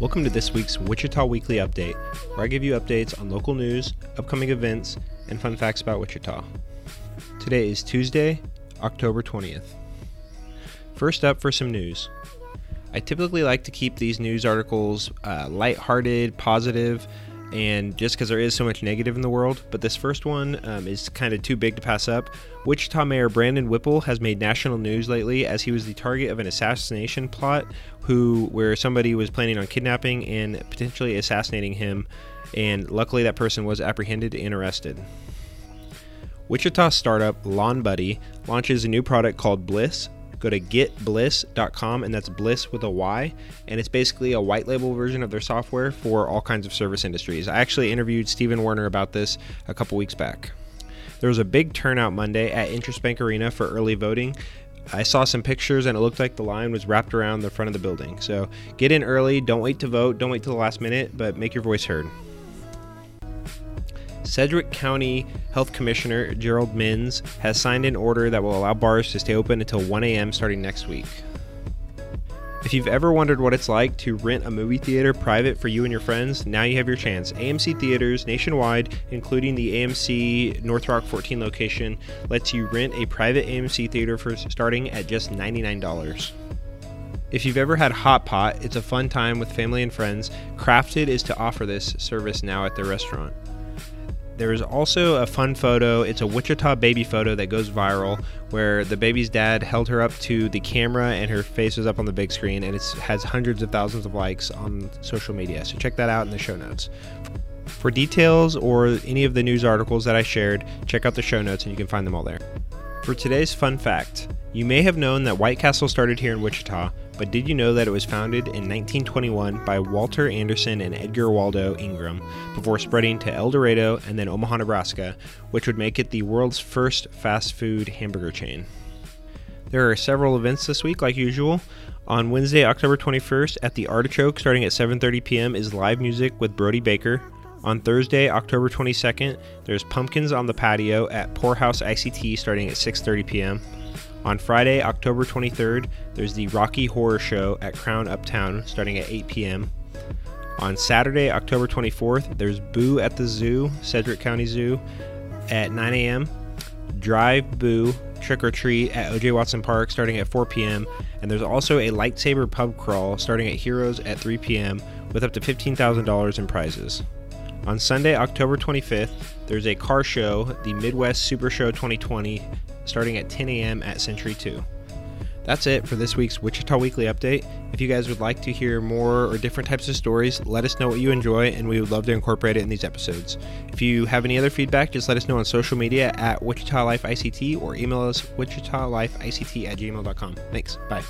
Welcome to this week's Wichita Weekly Update, where I give you updates on local news, upcoming events, and fun facts about Wichita. Today is Tuesday, October 20th. First up for some news. I typically like to keep these news articles uh, lighthearted, positive, and just because there is so much negative in the world. But this first one um, is kind of too big to pass up. Wichita Mayor Brandon Whipple has made national news lately as he was the target of an assassination plot, who where somebody was planning on kidnapping and potentially assassinating him, and luckily that person was apprehended and arrested. Wichita startup Lawn Buddy launches a new product called Blyss go to getblyss.com and that's bliss with a y and it's basically a white label version of their software for all kinds of service industries i actually interviewed stephen werner about this a couple weeks back there was a big turnout monday at intrust bank arena for early voting I saw some pictures and it looked like the line was wrapped around the front of the building. So get in early, don't wait to vote, don't wait till the last minute, but make your voice heard. Sedgwick County Health Commissioner Garold Minns has signed an order that will allow bars to stay open until 1 a.m. starting next week. If you've ever wondered what it's like to rent a movie theater private for you and your friends, now you have your chance. AMC Theaters nationwide, including the AMC Northrock 14 location, lets you rent a private AMC theater for starting at just $99. If you've ever had Hot Pot, it's a fun time with family and friends. Crafted is to offer this service now at their restaurant. There is also a fun photo. It's a Wichita baby photo that goes viral where the baby's dad held her up to the camera and her face was up on the big screen and it has hundreds of thousands of likes on social media. So check that out in the show notes. For details or any of the news articles that I shared, check out the show notes and you can find them all there. For today's fun fact, you may have known that White Castle started here in Wichita, but did you know that it was founded in 1921 by Walter Anderson and Edgar Waldo Ingram before spreading to El Dorado and then Omaha, Nebraska, which would make it the world's first fast food hamburger chain? There are several events this week, like usual. On Wednesday, October 21st, at the Artichoke, starting at 7:30 p.m., is live music with Brody Baker. On Thursday, October 22nd, there's Pumpkins on the patio at Poorhouse ICT, starting at 6:30 p.m. On Friday, October 23rd, there's the Rocky Horror Show at Crown Uptown starting at 8 p.m. On Saturday, October 24th, there's Boo at the Zoo, Sedgwick County Zoo, at 9 a.m. Drive Boo Trick or Treat at OJ Watson Park starting at 4 p.m. And there's also a lightsaber pub crawl starting at Heroes at 3 p.m. with up to $15,000 in prizes. On Sunday, October 25th, there's a car show, the Midwest Super Show 2020, starting at 10 a.m. at Century 2. That's it for this week's Wichita Weekly Update. If you guys would like to hear more or different types of stories, let us know what you enjoy, and we would love to incorporate it in these episodes. If you have any other feedback, just let us know on social media at Wichita Life ICT or email us wichitalifeict at gmail.com. Thanks. Bye.